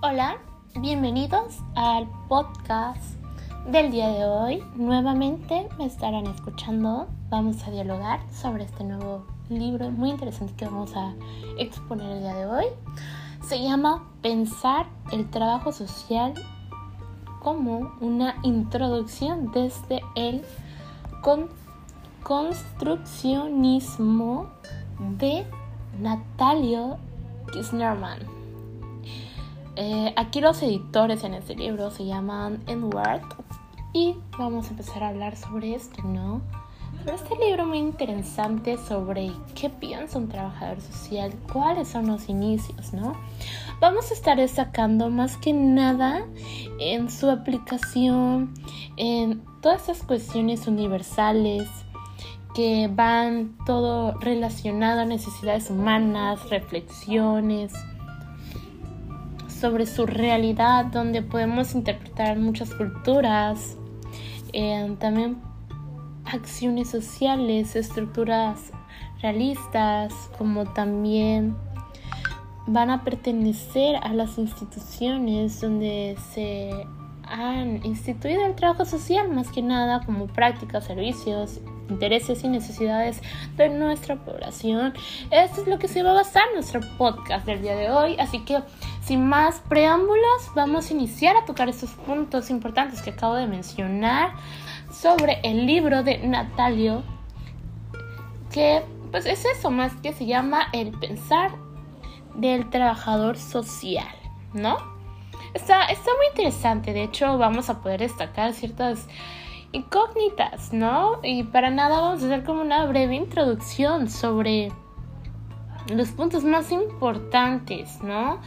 Hola, bienvenidos al podcast del día de hoy. Nuevamente me estarán escuchando. Vamos a dialogar sobre este nuevo libro muy interesante que vamos a exponer el día de hoy. Se llama Pensar el trabajo social como una introducción desde el construccionismo de Natalio Kisnerman. Eh, aquí los editores en este libro se llaman Edward y vamos a empezar a hablar sobre esto, ¿no? Sobre este libro muy interesante sobre qué piensa un trabajador social, cuáles son los inicios, ¿no? Vamos a estar destacando más que nada en su aplicación, en todas esas cuestiones universales que van todo relacionado a necesidades humanas, reflexiones, sobre su realidad, donde podemos interpretar muchas culturas, eh, también acciones sociales, estructuras realistas, como también van a pertenecer a las instituciones donde se han instituido el trabajo social, más que nada como prácticas, servicios, intereses y necesidades de nuestra población. Esto es lo que se va a basar nuestro podcast del día de hoy, así que sin más preámbulos, vamos a iniciar a tocar estos puntos importantes que acabo de mencionar sobre el libro de Natalio, que pues es eso más que se llama el pensar del trabajador social, ¿no? Está, está muy interesante, de hecho vamos a poder destacar ciertas incógnitas, ¿no? Y para nada vamos a hacer como una breve introducción sobre los puntos más importantes, ¿no?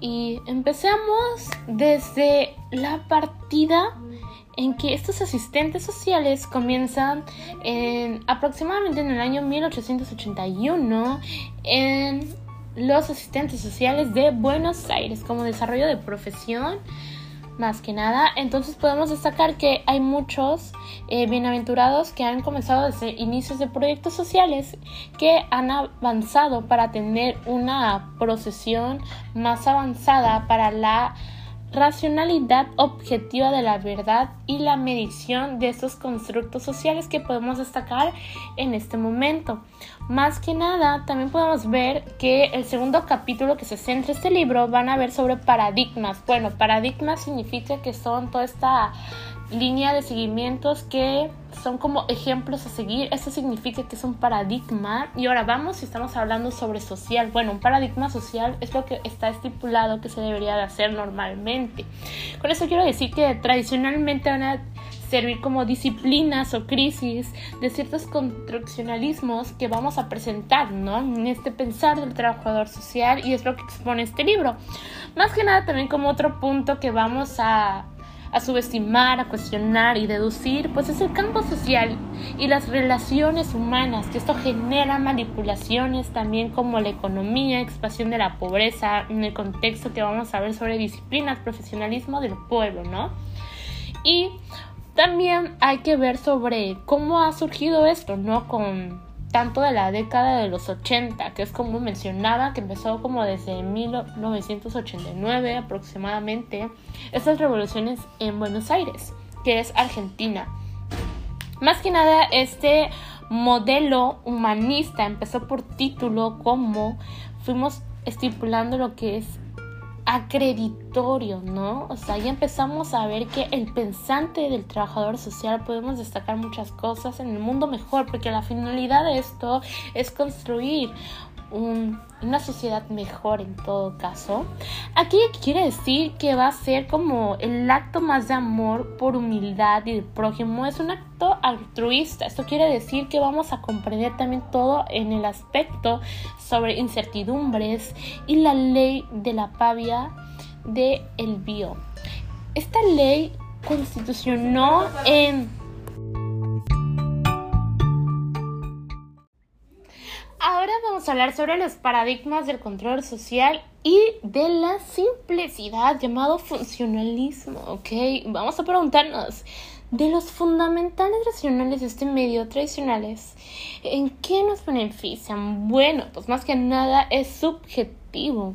Y empezamos desde la partida en que estos asistentes sociales comienzan en, aproximadamente en el año 1881 en los asistentes sociales de Buenos Aires como desarrollo de profesión más que nada. Entonces podemos destacar que hay muchos eh, bienaventurados que han comenzado desde inicios de proyectos sociales que han avanzado para tener una procesión más avanzada para la racionalidad objetiva de la verdad y la medición de estos constructos sociales que podemos destacar en este momento. Más que nada, también podemos ver que el segundo capítulo que se centra este libro van a ver sobre paradigmas. Bueno, paradigmas significa que son toda esta línea de seguimientos que son como ejemplos a seguir. Eso significa que es un paradigma. Y ahora vamos si estamos hablando sobre social. Bueno, un paradigma social es lo que está estipulado que se debería de hacer normalmente. Con eso quiero decir que tradicionalmente van a servir como disciplinas o crisis de ciertos construccionalismos que vamos a presentar, ¿no? En este pensar del trabajador social y es lo que expone este libro. Más que nada también como otro punto que vamos a a subestimar, a cuestionar y deducir, pues es el campo social y las relaciones humanas, que esto genera manipulaciones también como la economía, expansión de la pobreza, en el contexto que vamos a ver sobre disciplinas, profesionalismo del pueblo, ¿no? Y también hay que ver sobre cómo ha surgido esto, ¿no? Con tanto de la década de los 80, que es como mencionaba, que empezó como desde 1989 aproximadamente, estas revoluciones en Buenos Aires, que es Argentina. Más que nada, este modelo humanista empezó por título como fuimos estipulando lo que es acreditorio, ¿no? O sea, ya empezamos a ver que el pensante del trabajador social podemos destacar muchas cosas en el mundo mejor, porque la finalidad de esto es construir una sociedad mejor en todo caso. Aquí quiere decir que va a ser como el acto más de amor por humildad y el prójimo. Es un acto altruista. Esto quiere decir que vamos a comprender también todo en el aspecto sobre incertidumbres y la ley de la pavia de bio. Esta ley constitucionó en a hablar sobre los paradigmas del control social y de la simplicidad llamado funcionalismo, ¿ok? Vamos a preguntarnos, de los fundamentales racionales de este medio tradicionales, ¿en qué nos benefician? Bueno, pues más que nada es subjetivo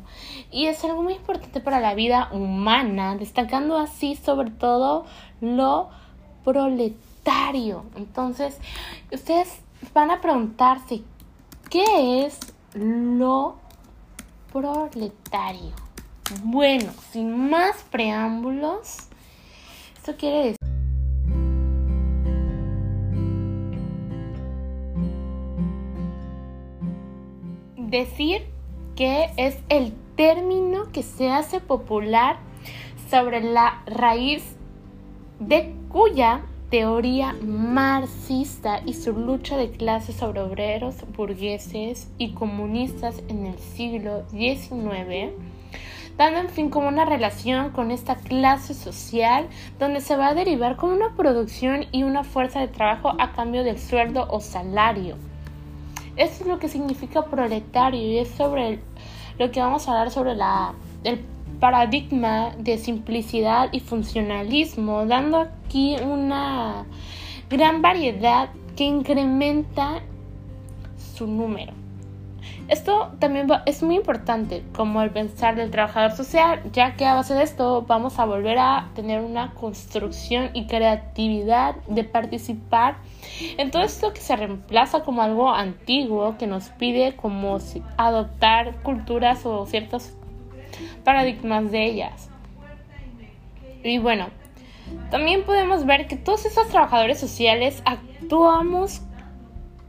y es algo muy importante para la vida humana, destacando así sobre todo lo proletario. Entonces, ustedes van a preguntarse, ¿qué es lo proletario? Bueno, sin más preámbulos, esto quiere decir decir que es el término que se hace popular sobre la raíz de cuya teoría marxista y su lucha de clases sobre obreros, burgueses y comunistas en el siglo XIX, dando en fin como una relación con esta clase social donde se va a derivar como una producción y una fuerza de trabajo a cambio del sueldo o salario. Esto es lo que significa proletario y es sobre lo que vamos a hablar sobre la, el paradigma de simplicidad y funcionalismo, dando aquí una gran variedad que incrementa su número. Esto también es muy importante como el pensar del trabajador social, ya que a base de esto vamos a volver a tener una construcción y creatividad de participar en todo esto que se reemplaza como algo antiguo que nos pide como adoptar culturas o ciertos paradigmas de ellas. Y bueno, también podemos ver que todos esos trabajadores sociales actuamos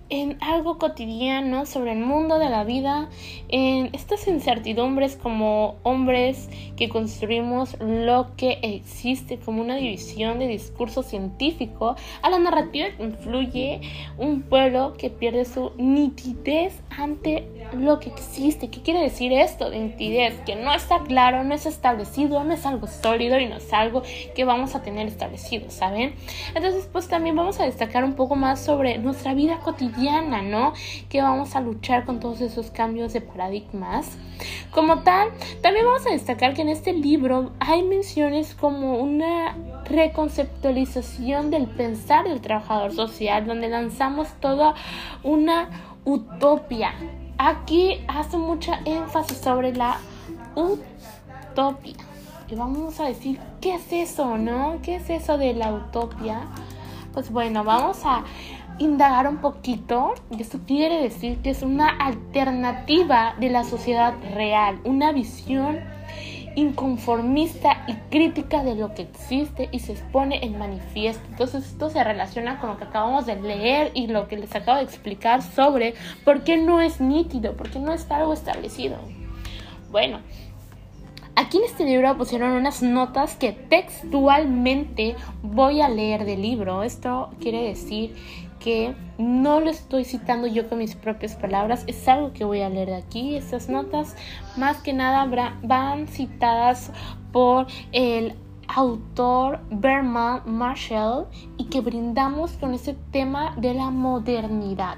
en algo cotidiano sobre el mundo de la vida, en estas incertidumbres como hombres que construimos lo que existe como una división de discurso científico, a la narrativa que influye un pueblo que pierde su nitidez ante lo que existe. ¿Qué quiere decir esto de nitidez? Que no está claro, no es establecido, no es algo sólido y no es algo que vamos a tener establecido, ¿saben? Entonces, pues también vamos a destacar un poco más sobre nuestra vida cotidiana ¿no? Que vamos a luchar con todos esos cambios de paradigmas. Como tal, también vamos a destacar que en este libro hay menciones como una reconceptualización del pensar del trabajador social, donde lanzamos toda una utopia. Aquí hace mucha énfasis sobre la utopia. Y vamos a decir, ¿qué es eso, no? ¿Qué es eso de la utopia? Pues bueno, vamos a indagar un poquito, esto quiere decir que es una alternativa de la sociedad real, una visión inconformista y crítica de lo que existe y se expone en manifiesto. Entonces esto se relaciona con lo que acabamos de leer y lo que les acabo de explicar sobre por qué no es nítido, por qué no está algo establecido. Bueno, Aquí en este libro pusieron unas notas que textualmente voy a leer del libro. Esto quiere decir no lo estoy citando yo con mis propias palabras, es algo que voy a leer aquí. Estas notas más que nada van citadas por el autor Berman Marshall y que brindamos con ese tema de la modernidad.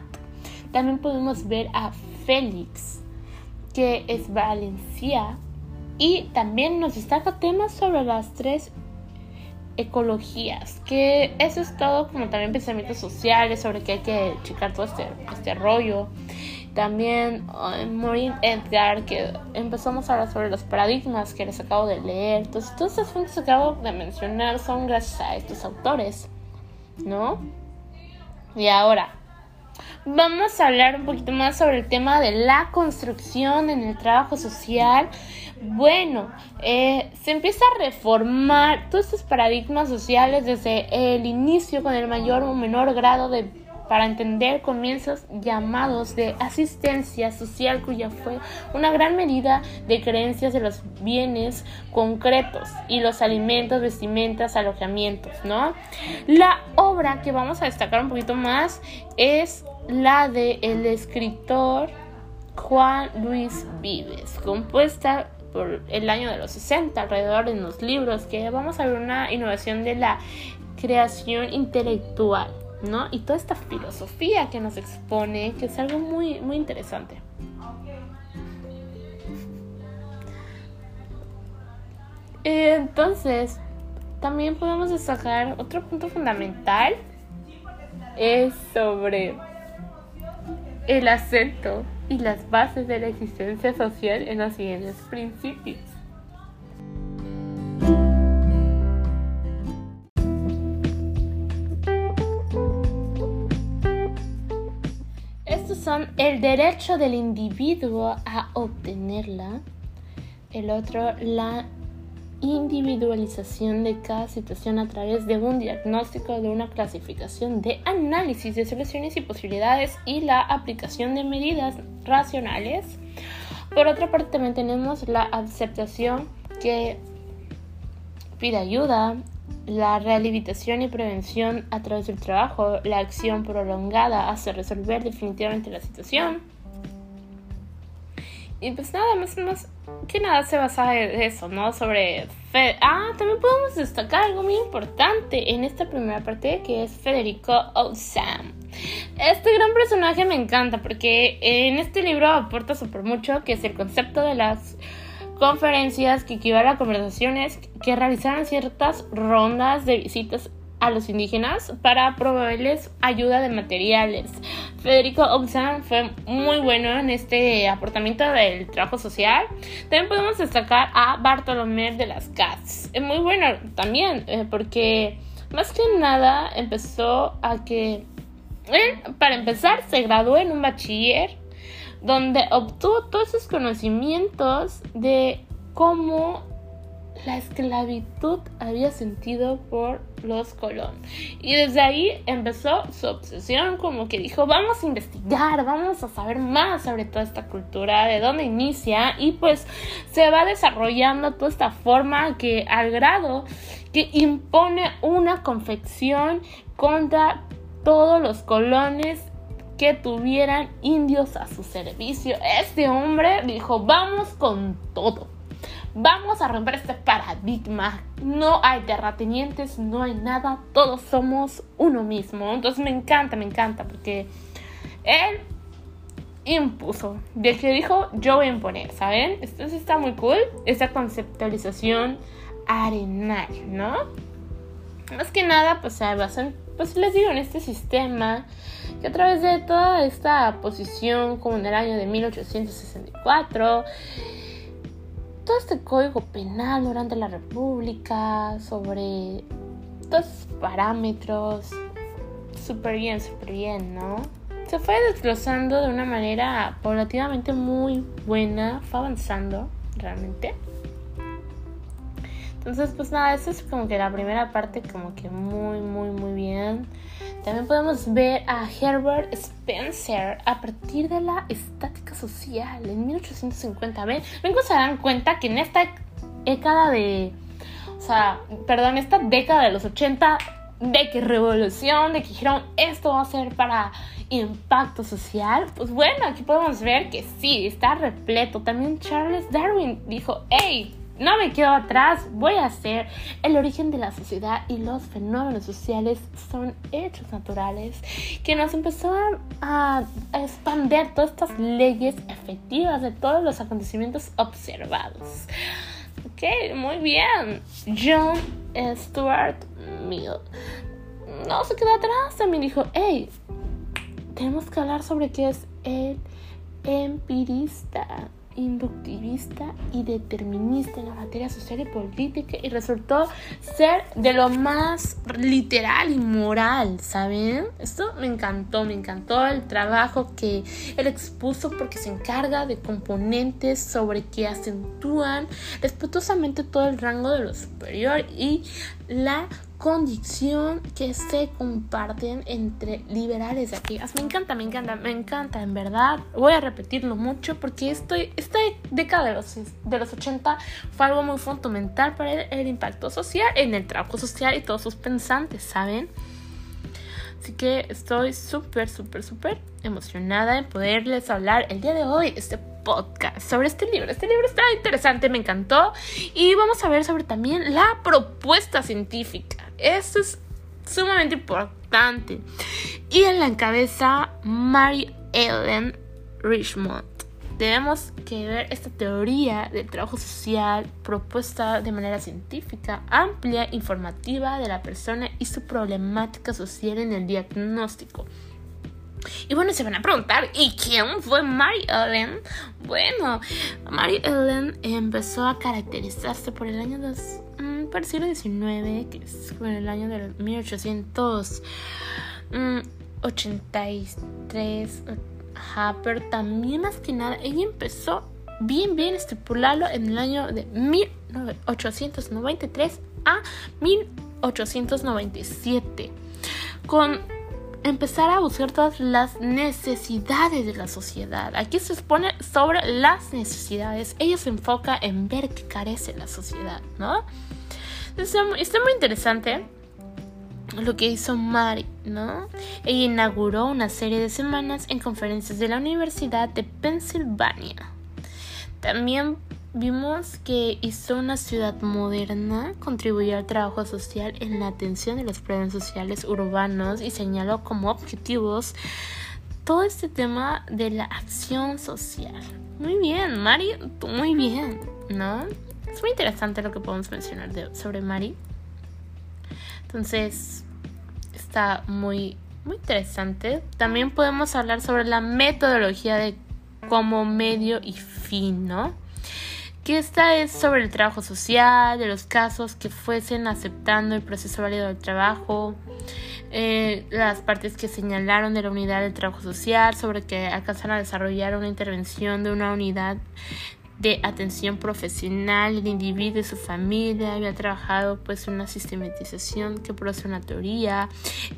También podemos ver a Félix, que es Valencia, y también nos destaca temas sobre las tres ecologías, que eso es todo como también pensamientos sociales sobre que hay que checar todo este, este rollo. También Maureen Edgar, que empezamos a hablar sobre los paradigmas que les acabo de leer. Entonces, todas estas fuentes que acabo de mencionar son gracias a estos autores, ¿no? Y ahora, vamos a hablar un poquito más sobre el tema de la construcción en el trabajo social. Bueno, eh, se empieza a reformar todos estos paradigmas sociales desde el inicio con el mayor o menor grado de para entender comienzos llamados de asistencia social cuya fue una gran medida de creencias de los bienes concretos y los alimentos, vestimentas, alojamientos, ¿no? La obra que vamos a destacar un poquito más es la de el escritor Juan Luis Vives, compuesta por el año de los 60, alrededor de los libros, que vamos a ver una innovación de la creación intelectual, ¿no? Y toda esta filosofía que nos expone, que es algo muy, muy interesante. Entonces, también podemos destacar otro punto fundamental, es sobre el acento y las bases de la existencia social en los siguientes principios. Son el derecho del individuo a obtenerla, el otro la individualización de cada situación a través de un diagnóstico, de una clasificación, de análisis de soluciones y posibilidades y la aplicación de medidas racionales. Por otra parte también tenemos la aceptación que pide ayuda, la rehabilitación y prevención a través del trabajo, la acción prolongada hace resolver definitivamente la situación y pues nada más, más que nada se basa en eso, ¿no? Sobre... ah, también podemos destacar algo muy importante en esta primera parte que es Federico Osam. Este gran personaje me encanta porque en este libro aporta súper mucho, que es el concepto de las conferencias que equivale a conversaciones que realizaron ciertas rondas de visitas a los indígenas para proveerles ayuda de materiales. Federico Obsan fue muy bueno en este aportamiento del trabajo social. También podemos destacar a Bartolomé de las Casas. Es muy bueno también eh, porque más que nada empezó a que él, para empezar, se graduó en un bachiller donde obtuvo todos esos conocimientos de cómo la esclavitud había sentido por los Colón. Y desde ahí empezó su obsesión, como que dijo, vamos a investigar, vamos a saber más sobre toda esta cultura, de dónde inicia, y pues se va desarrollando toda esta forma que al grado que impone una confección contra todos los colones que tuvieran indios a su servicio. Este hombre dijo, vamos con todo Vamos a romper este paradigma. No hay terratenientes, no hay nada, todos somos uno mismo. Entonces me encanta, me encanta, porque él impuso, de que dijo yo voy a imponer, ¿saben? Entonces está muy cool esa conceptualización arenal, ¿no? Más que nada, pues se basan, pues les digo, en este sistema que a través de toda esta posición, como en el año de 1864, todo este código penal durante la República, sobre todos parámetros, súper bien, súper bien, ¿no? Se fue desglosando de una manera paulativamente muy buena, fue avanzando realmente. Entonces, pues nada, eso es como que la primera parte como que muy, muy, muy bien. También podemos ver a Herbert Spencer a partir de la estática social en 1850. ¿Ven? Vengo se dan cuenta que en esta década de... O sea, perdón, esta década de los 80 de que revolución, de que dijeron esto va a ser para impacto social, pues bueno, aquí podemos ver que sí, está repleto. También Charles Darwin dijo, hey, no me quedo atrás, voy a hacer el origen de la sociedad y los fenómenos sociales son hechos naturales que nos empezó a, expandir todas estas leyes efectivas de todos los acontecimientos observados. Ok, muy bien. John Stuart Mill no se quedó atrás, también dijo, hey, tenemos que hablar sobre qué es el empirista inductivista y determinista en la materia social y política y resultó ser de lo más literal y moral, ¿saben? Esto me encantó, me encantó el trabajo que él expuso porque se encarga de componentes sobre que acentúan respetuosamente todo el rango de lo superior y la condición que se comparten entre liberales y aquellas. Me encanta, me encanta, me encanta, en verdad. Voy a repetirlo mucho porque estoy, esta década de los, de los 80 fue algo muy fundamental para el, impacto social, en el trabajo social y todos sus pensantes, ¿saben? Así que estoy súper, súper, súper emocionada en poderles hablar el día de hoy este podcast sobre este libro. Este libro está interesante, me encantó. Y vamos a ver sobre también la propuesta científica. Esto es sumamente importante. Y en la encabeza Mary Ellen Richmond. Tenemos que ver esta teoría del trabajo social propuesta de manera científica, amplia, informativa de la persona y su problemática social en el diagnóstico. Y bueno, se van a preguntar, ¿y quién fue Mary Ellen? Bueno, Mary Ellen empezó a caracterizarse por el año 2, por el siglo XIX, que es por el año del 1883, mm, ajá, pero también más que nada, ella empezó bien, bien estipularlo en el año de 1893 a 1897, con empezar a buscar todas las necesidades de la sociedad. Aquí se expone sobre las necesidades. Ella se enfoca en ver qué carece la sociedad, ¿no? Está, muy interesante lo que hizo Mari, ¿no? Ella inauguró una serie de semanas en conferencias de la Universidad de Pensilvania. También Vimos que hizo una ciudad moderna, contribuyó al trabajo social en la atención de los problemas sociales urbanos y señaló como objetivos todo este tema de la acción social. Muy bien, Mari, muy bien, ¿no? Es muy interesante lo que podemos mencionar sobre Mari. Entonces, está muy, muy interesante. También podemos hablar sobre la metodología de como medio y fin, ¿no? que esta es sobre el trabajo social, de los casos que fuesen aceptando el proceso válido del trabajo, eh, las partes que señalaron de la unidad del trabajo social, sobre que alcanzaron a desarrollar una intervención de una unidad de atención profesional el individuo y su familia, había trabajado pues una sistematización que produce una teoría,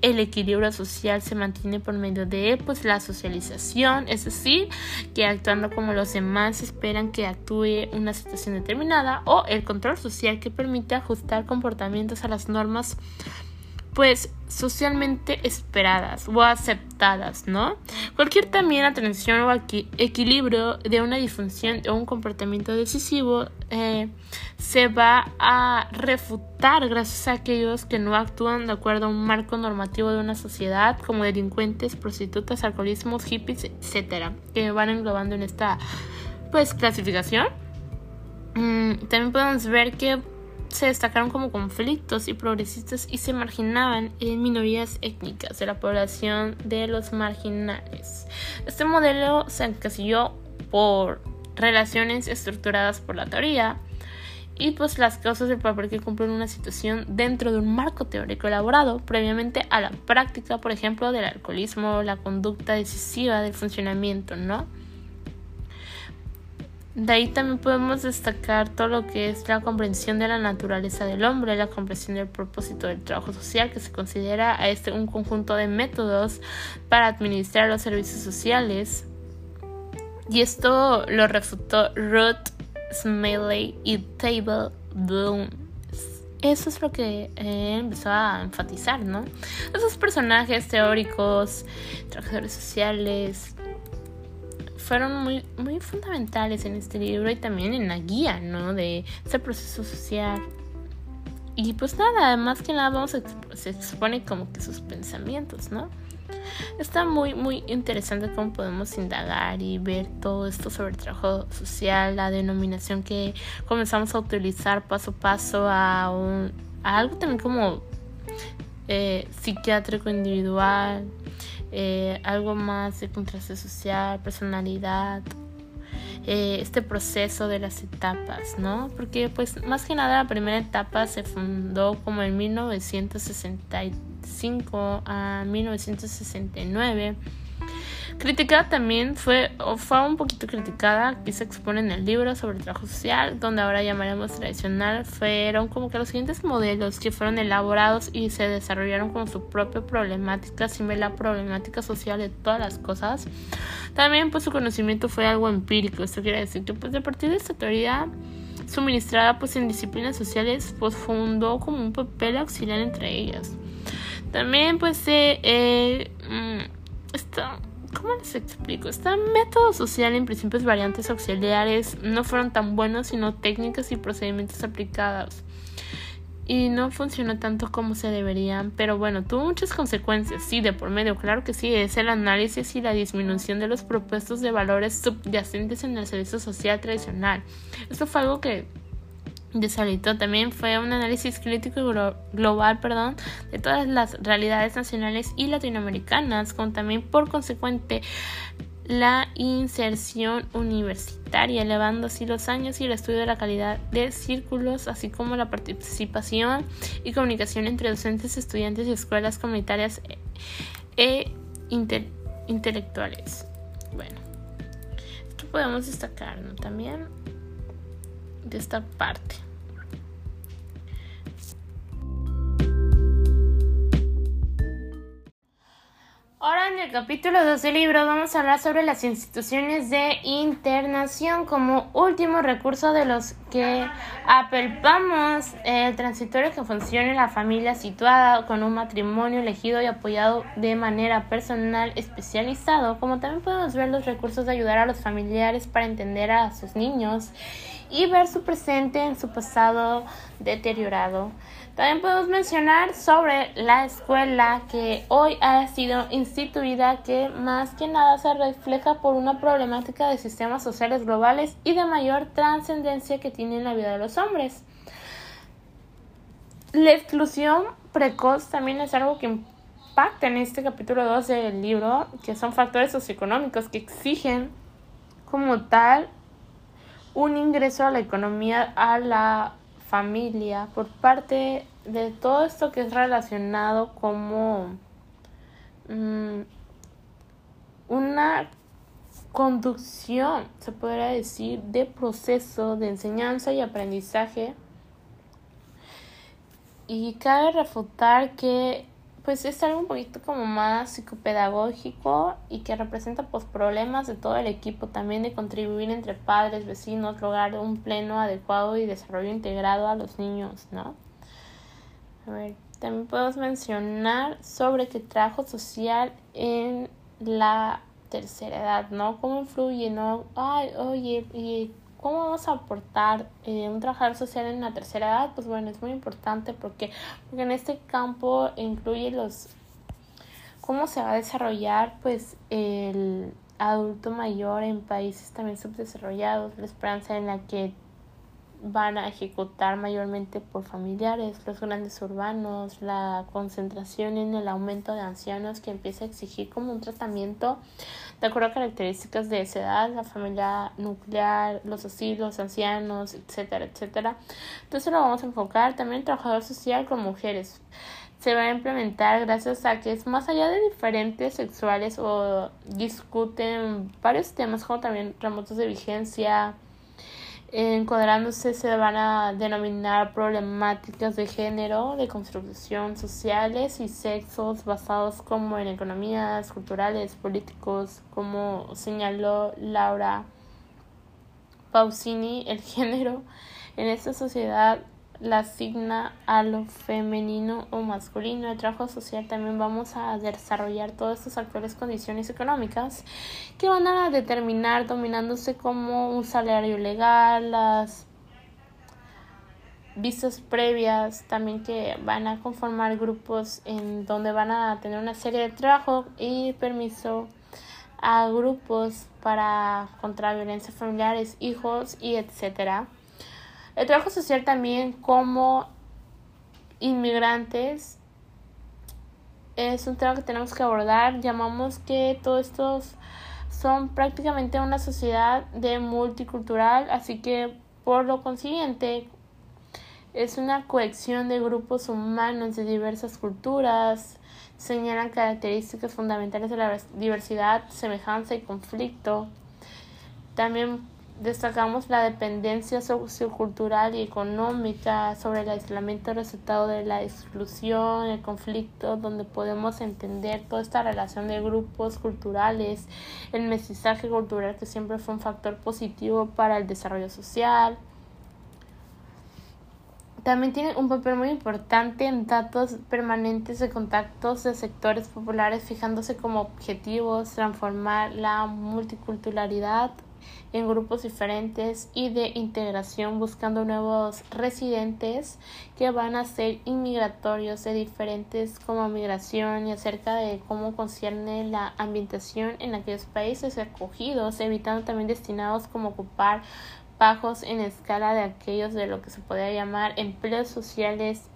el equilibrio social se mantiene por medio de pues la socialización, es decir, que actuando como los demás esperan que actúe una situación determinada o el control social que permite ajustar comportamientos a las normas pues socialmente esperadas o aceptadas, ¿no? Cualquier también atención o equilibrio de una disfunción o un comportamiento decisivo eh, se va a refutar gracias a aquellos que no actúan de acuerdo a un marco normativo de una sociedad como delincuentes, prostitutas, alcoholismos, hippies, etcétera, que van englobando en esta pues clasificación. Mm, también podemos ver que se destacaron como conflictos y progresistas y se marginaban en minorías étnicas de la población de los marginales. Este modelo se encasilló por relaciones estructuradas por la teoría y pues las causas del papel que cumple una situación dentro de un marco teórico elaborado previamente a la práctica, por ejemplo, del alcoholismo, la conducta decisiva del funcionamiento, ¿no? De ahí también podemos destacar todo lo que es la comprensión de la naturaleza del hombre, la comprensión del propósito del trabajo social, que se considera a este un conjunto de métodos para administrar los servicios sociales. Y esto lo refutó Ruth Smiley y Table Bloom. Eso es lo que eh, empezó a enfatizar, ¿no? Esos personajes teóricos, trabajadores sociales, fueron muy, muy fundamentales en este libro y también en la guía, ¿no? De ese proceso social. Y pues nada, además que nada vamos a, se expone como que sus pensamientos, ¿no? Está muy, muy interesante cómo podemos indagar y ver todo esto sobre el trabajo social, la denominación que comenzamos a utilizar paso a paso a algo también como eh, psiquiátrico individual, eh, algo más de contraste social, personalidad, eh, este proceso de las etapas, ¿no? Porque pues más que nada la primera etapa se fundó como en 1965 a 1969 Criticada también fue, fue un poquito criticada, aquí se expone en el libro sobre el trabajo social, donde ahora llamaremos tradicional, fueron como que los siguientes modelos que fueron elaborados y se desarrollaron con su propia problemática, sin ver la problemática social de todas las cosas. También pues su conocimiento fue algo empírico, esto quiere decir que pues a partir de esta teoría suministrada pues en disciplinas sociales pues fundó como un papel auxiliar entre ellas. También pues eh, mm, ¿Cómo les explico? Este método social en principios variantes auxiliares no fueron tan buenos, sino técnicas y procedimientos aplicados. Y no funcionó tanto como se deberían, pero bueno, tuvo muchas consecuencias, sí, de por medio, claro que sí, es el análisis y la disminución de los propuestos de valores subyacentes en el servicio social tradicional. Esto fue algo que de También fue un análisis crítico global perdón, de todas las realidades nacionales y latinoamericanas, con también por consecuente la inserción universitaria, elevando así los años y el estudio de la calidad de círculos, así como la participación y comunicación entre docentes, estudiantes y escuelas comunitarias e, intelectuales. Bueno, esto podemos destacar también esta parte. Ahora en el capítulo 2 del libro vamos a hablar sobre las instituciones de internación como último recurso de los que apelpamos el transitorio que funcione la familia situada con un matrimonio elegido y apoyado de manera personal especializado, como también podemos ver los recursos de ayudar a los familiares para entender a sus niños y ver su presente en su pasado deteriorado. También podemos mencionar sobre la escuela que hoy ha sido instituida que más que nada se refleja por una problemática de sistemas sociales globales y de mayor trascendencia que tiene en la vida de los hombres. La exclusión precoz también es algo que impacta en este capítulo 2 del libro, que son factores socioeconómicos que exigen como tal un ingreso a la economía, a la familia, por parte de todo esto que es relacionado como mm, una conducción, se podría decir, de proceso de enseñanza y aprendizaje. Y cabe refutar que pues es algo un poquito como más psicopedagógico y que representa pues problemas de todo el equipo también de contribuir entre padres, vecinos, lograr un pleno adecuado y desarrollo integrado a los niños, ¿no? A ver, también podemos mencionar sobre qué trabajo social en la tercera edad, ¿no? ¿Cómo influye, no? Ay, oye, y ¿Cómo vamos a aportar eh, un trabajador social en la tercera edad? Pues bueno, es muy importante porque, porque en este campo incluye los cómo se va a desarrollar pues el adulto mayor en países también subdesarrollados, la esperanza en la que van a ejecutar mayormente por familiares, los grandes urbanos, la concentración en el aumento de ancianos que empieza a exigir como un tratamiento de acuerdo a características de esa edad, la familia nuclear, los asilos, ancianos, etcétera, etcétera. Entonces lo vamos a enfocar también el trabajador social con mujeres. Se va a implementar gracias a que es más allá de diferentes sexuales o discuten varios temas como también remotos de vigencia, encuadrándose se van a denominar problemáticas de género, de construcción sociales y sexos basados como en economías, culturales, políticos, como señaló Laura Pausini, el género en esta sociedad la asigna a lo femenino o masculino. El trabajo social también vamos a desarrollar todas estas actuales condiciones económicas que van a determinar dominándose como un salario legal, las vistas previas también que van a conformar grupos en donde van a tener una serie de trabajo y permiso a grupos para contra violencia familiares, hijos y etcétera. El trabajo social también como inmigrantes es un tema que tenemos que abordar. Llamamos que todos estos son prácticamente una sociedad de multicultural, así que por lo consiguiente es una colección de grupos humanos de diversas culturas, señalan características fundamentales de la diversidad, semejanza y conflicto. También Destacamos la dependencia sociocultural y económica sobre el aislamiento resultado de la exclusión, el conflicto, donde podemos entender toda esta relación de grupos culturales, el mestizaje cultural que siempre fue un factor positivo para el desarrollo social. También tiene un papel muy importante en datos permanentes de contactos de sectores populares, fijándose como objetivos transformar la multiculturalidad en grupos diferentes y de integración buscando nuevos residentes que van a ser inmigratorios de diferentes como migración y acerca de cómo concierne la ambientación en aquellos países acogidos, evitando también destinados como ocupar bajos en escala de aquellos de lo que se podría llamar empleos sociales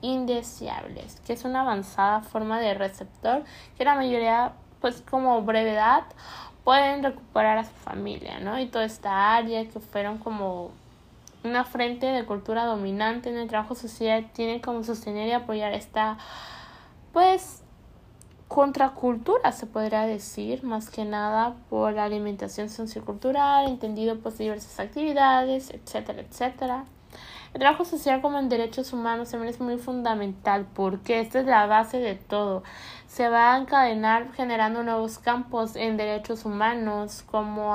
indeseables, que es una avanzada forma de receptor que la mayoría, pues como brevedad, pueden recuperar a su familia, ¿no? Y toda esta área que fueron como una frente de cultura dominante en el trabajo social tiene como sostener y apoyar esta, pues, contracultura, se podría decir, más que nada por la alimentación sociocultural, entendido pues diversas actividades, etcétera, etcétera. El trabajo social como en derechos humanos también es muy fundamental porque esta es la base de todo. Se va a encadenar generando nuevos campos en derechos humanos como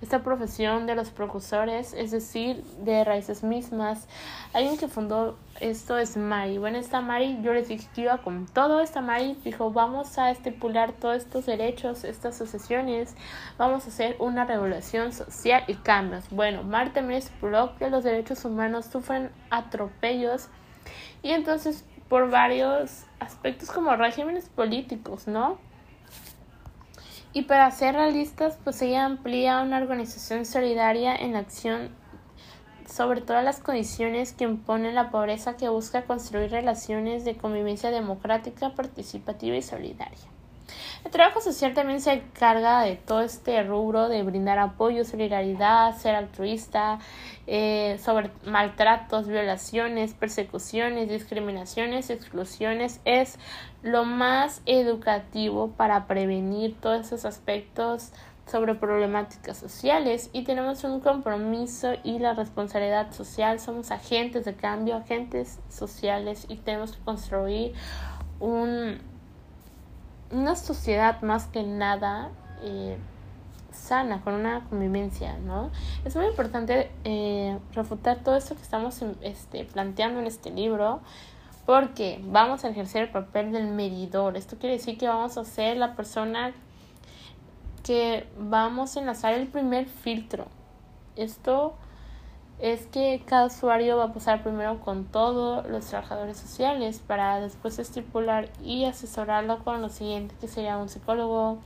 esta profesión de los precursores, es decir, de raíces mismas. Alguien que fundó esto es Mari. Bueno, esta Mari, yo les dije que iba con todo. Esta Mari dijo, vamos a estipular todos estos derechos, estas asociaciones, vamos a hacer una revolución social y cambios. Bueno, Mari también estipuló que los derechos humanos sufren atropellos y entonces por varios aspectos como regímenes políticos, ¿no? Y para ser realistas, pues ella amplía una organización solidaria en acción sobre todas las condiciones que impone la pobreza que busca construir relaciones de convivencia democrática, participativa y solidaria. El trabajo social también se encarga de todo este rubro de brindar apoyo, solidaridad, ser altruista, eh, sobre maltratos, violaciones, persecuciones, discriminaciones, exclusiones. Es lo más educativo para prevenir todos esos aspectos sobre problemáticas sociales y tenemos un compromiso y la responsabilidad social. Somos agentes de cambio, agentes sociales y tenemos que construir un una sociedad más que nada eh, sana, con una convivencia, ¿no? Es muy importante eh, refutar todo esto que estamos este, planteando en este libro, porque vamos a ejercer el papel del medidor. Esto quiere decir que vamos a ser la persona que vamos a enlazar el primer filtro. Esto es que cada usuario va a pasar primero con todos los trabajadores sociales para después estipular y asesorarlo con lo siguiente, que sería un psicólogo,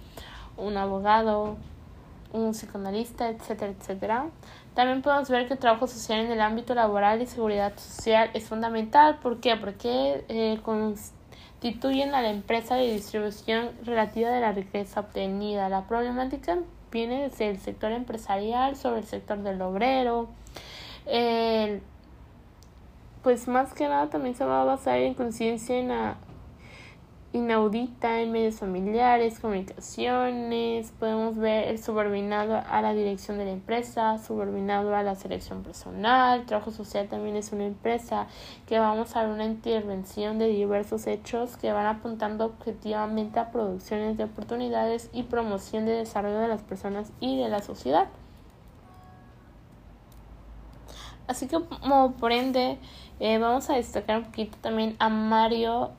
un abogado, un psicoanalista, etcétera, etcétera. También podemos ver que el trabajo social en el ámbito laboral y seguridad social es fundamental. ¿Por qué? Porque eh, constituyen a la empresa de distribución relativa de la riqueza obtenida. La problemática viene desde el sector empresarial sobre el sector del obrero, pues más que nada también se va a basar en conciencia inaudita en medios familiares, comunicaciones, podemos ver el subordinado a la dirección de la empresa, subordinado a la selección personal, trabajo social también es una empresa que vamos a ver una intervención de diversos hechos que van apuntando objetivamente a producciones de oportunidades y promoción de desarrollo de las personas y de la sociedad. Así que como por ende eh, vamos a destacar un poquito también a Mario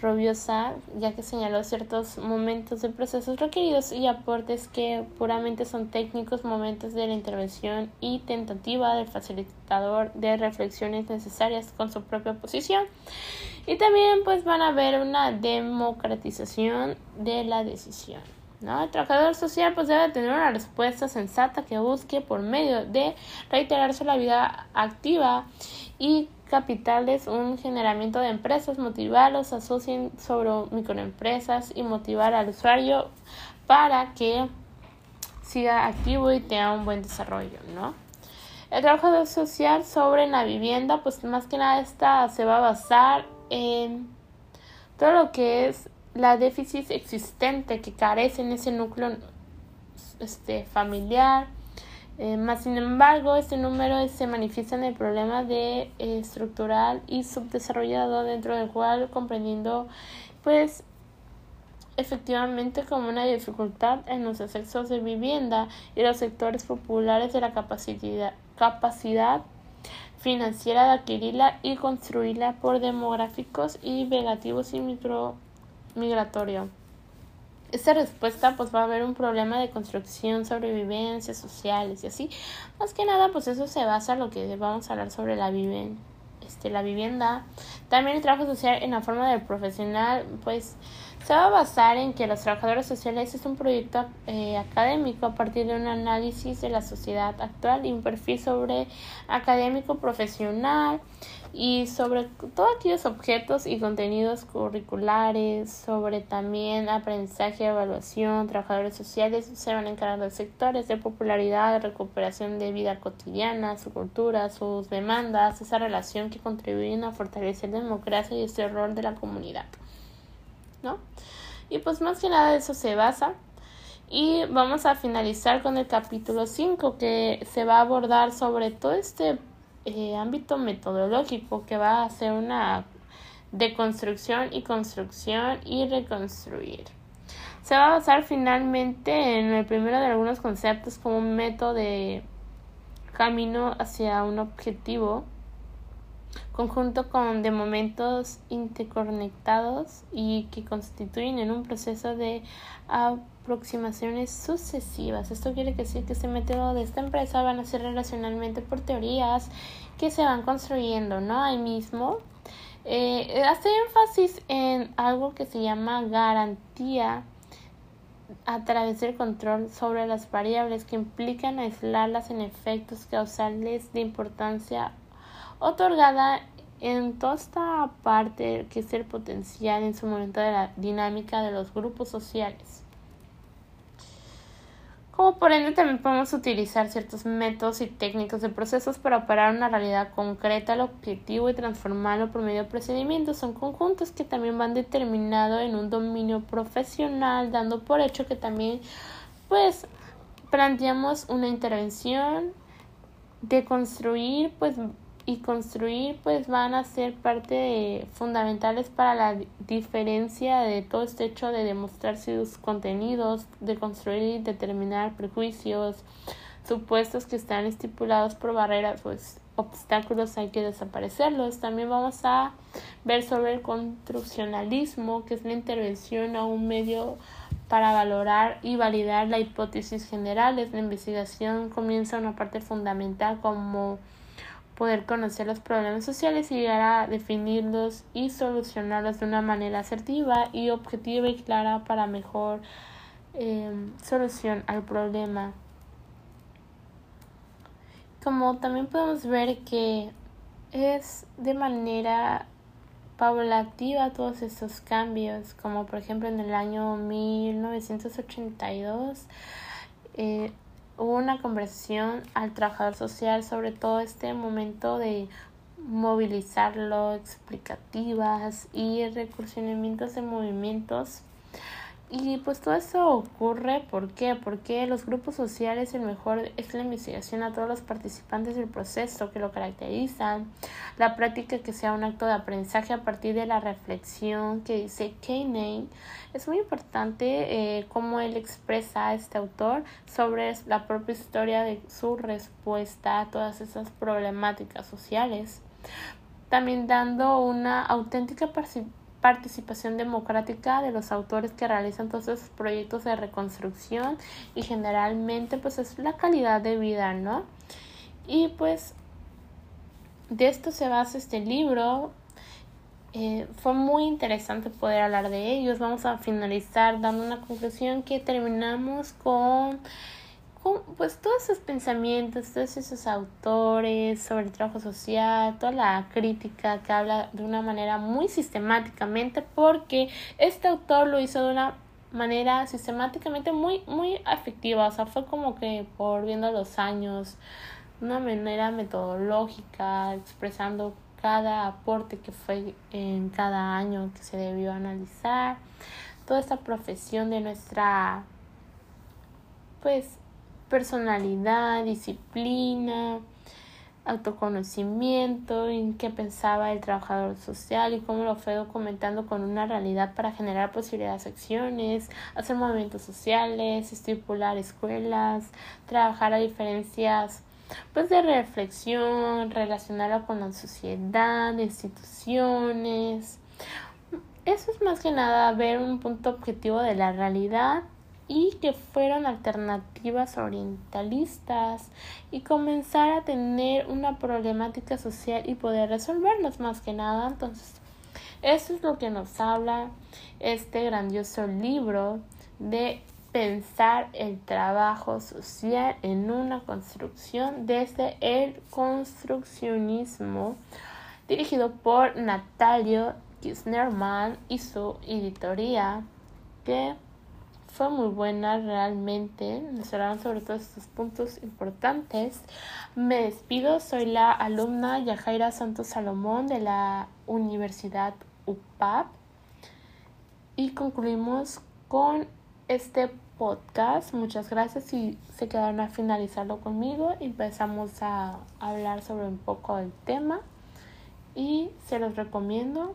Robiosa, ya que señaló ciertos momentos de procesos requeridos y aportes que puramente son técnicos, momentos de la intervención y tentativa del facilitador de reflexiones necesarias con su propia posición. Y también pues van a ver una democratización de la decisión. ¿no? El trabajador social pues debe tener una respuesta sensata que busque por medio de reiterarse la vida activa y capitales un generamiento de empresas, motivarlos, asocien sobre microempresas y motivar al usuario para que siga activo y tenga un buen desarrollo, ¿no? El trabajo social sobre la vivienda, pues más que nada esta se va a basar en todo lo que es la déficit existente que carece en ese núcleo este, familiar. Eh, más sin embargo, este número se manifiesta en el problema de eh, estructural y subdesarrollado dentro del cual comprendiendo pues efectivamente como una dificultad en los accesos de vivienda y los sectores populares de la capacidad, capacidad financiera de adquirirla y construirla por demográficos y negativos y micro migratorio. Esta respuesta pues va a haber un problema de construcción, sobrevivencia, sociales y así. Más que nada pues eso se basa en lo que vamos a hablar sobre la este, la vivienda. También el trabajo social en la forma del profesional pues Se va a basar en que los trabajadores sociales es un proyecto eh, académico a partir de un análisis de la sociedad actual y un perfil sobre académico profesional y sobre todos aquellos objetos y contenidos curriculares, sobre también aprendizaje, evaluación, trabajadores sociales, se van a encargar de sectores de popularidad, recuperación de vida cotidiana, su cultura, sus demandas, esa relación que contribuyen a fortalecer la democracia y este rol de la comunidad. ¿No? Y pues más que nada eso se basa. Y vamos a finalizar con el capítulo 5 que se va a abordar sobre todo este eh, ámbito metodológico que va a ser una deconstrucción y construcción y reconstruir. Se va a basar finalmente en el primero de algunos conceptos como un método de camino hacia un objetivo conjunto con de momentos interconectados y que constituyen en un proceso de aproximaciones sucesivas. Esto quiere decir que este método de esta empresa van a ser relacionalmente por teorías que se van construyendo, ¿no? Ahí mismo. Eh, hace énfasis en algo que se llama garantía a través del control sobre las variables que implican aislarlas en efectos causales de importancia otorgada en toda esta parte que es el potencial en su momento de la dinámica de los grupos sociales. Como por ende también podemos utilizar ciertos métodos y técnicas de procesos para operar una realidad concreta al objetivo y transformarlo por medio de procedimientos. Son conjuntos que también van determinados en un dominio profesional, dando por hecho que también pues planteamos una intervención de construir pues y construir pues van a ser parte fundamentales para la diferencia de todo este hecho de demostrar sus contenidos, de construir y determinar prejuicios, supuestos que están estipulados por barreras pues obstáculos hay que desaparecerlos. También vamos a ver sobre el construccionalismo, que es la intervención a un medio para valorar y validar la hipótesis generales. La investigación comienza una parte fundamental como poder conocer los problemas sociales y llegar a definirlos y solucionarlos de una manera asertiva y objetiva y clara para mejor em, solución al problema. Como también podemos ver que es de manera paulativa todos estos cambios, como por ejemplo en el año 1982 eh, hubo una conversación al trabajador social sobre todo este momento de movilizarlo, explicativas y recursionamientos de movimientos y pues todo eso ocurre, ¿por qué? Porque los grupos sociales el mejor es la investigación a todos los participantes del proceso que lo caracterizan, la práctica que sea un acto de aprendizaje a partir de la reflexión que dice Kane. Es muy importante eh, cómo él expresa a este autor sobre la propia historia de su respuesta a todas esas problemáticas sociales. También dando una auténtica participación participación democrática de los autores que realizan todos esos proyectos de reconstrucción y generalmente pues es la calidad de vida, ¿no? Y pues de esto se basa este libro. Eh, fue muy interesante poder hablar de ellos. Vamos a finalizar dando una conclusión que terminamos con pues todos esos pensamientos, todos esos autores sobre el trabajo social, toda la crítica que habla de una manera muy sistemáticamente porque este autor lo hizo de una manera sistemáticamente muy muy afectiva, o sea, fue como que por viendo los años, una manera metodológica, expresando cada aporte que fue en cada año que se debió analizar, toda esta profesión de nuestra pues personalidad, disciplina, autoconocimiento, en qué pensaba el trabajador social y cómo lo fue documentando con una realidad para generar posibilidades de acciones, hacer movimientos sociales, estipular escuelas, trabajar a diferencias pues de reflexión, relacionarlo con la sociedad, instituciones. Eso es más que nada ver un punto objetivo de la realidad y que fueron alternativas orientalistas y comenzar a tener una problemática social y poder resolverlos más que nada. Entonces, Eso es lo que nos habla este grandioso libro de pensar el trabajo social en una construcción desde el construccionismo dirigido por Natalio Kisnerman y su editoría que fue muy buena realmente. Nos hablaron sobre todos estos puntos importantes. Me despido, soy la alumna Yajaira Santos Salomón de la Universidad UPAP y concluimos con este podcast. Muchas gracias y se quedaron a finalizarlo conmigo. Empezamos a hablar sobre un poco el tema y se los recomiendo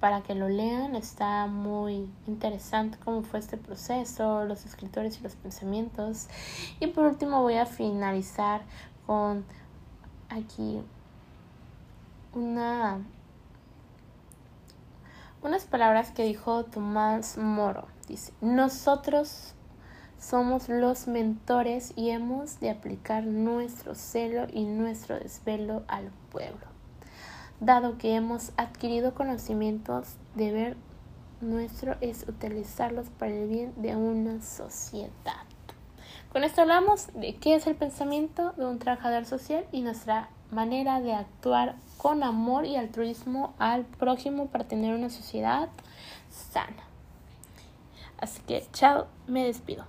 para que lo lean. Está muy interesante cómo fue este proceso, los escritores y los pensamientos. Y por último voy a finalizar con aquí una unas palabras que dijo Tomás Moro. Dice, nosotros somos los mentores y hemos de aplicar nuestro celo y nuestro desvelo al pueblo. Dado que hemos adquirido conocimientos, deber nuestro es utilizarlos para el bien de una sociedad. Con esto hablamos de qué es el pensamiento de un trabajador social y nuestra manera de actuar con amor y altruismo al prójimo para tener una sociedad sana. Así que, chao, me despido.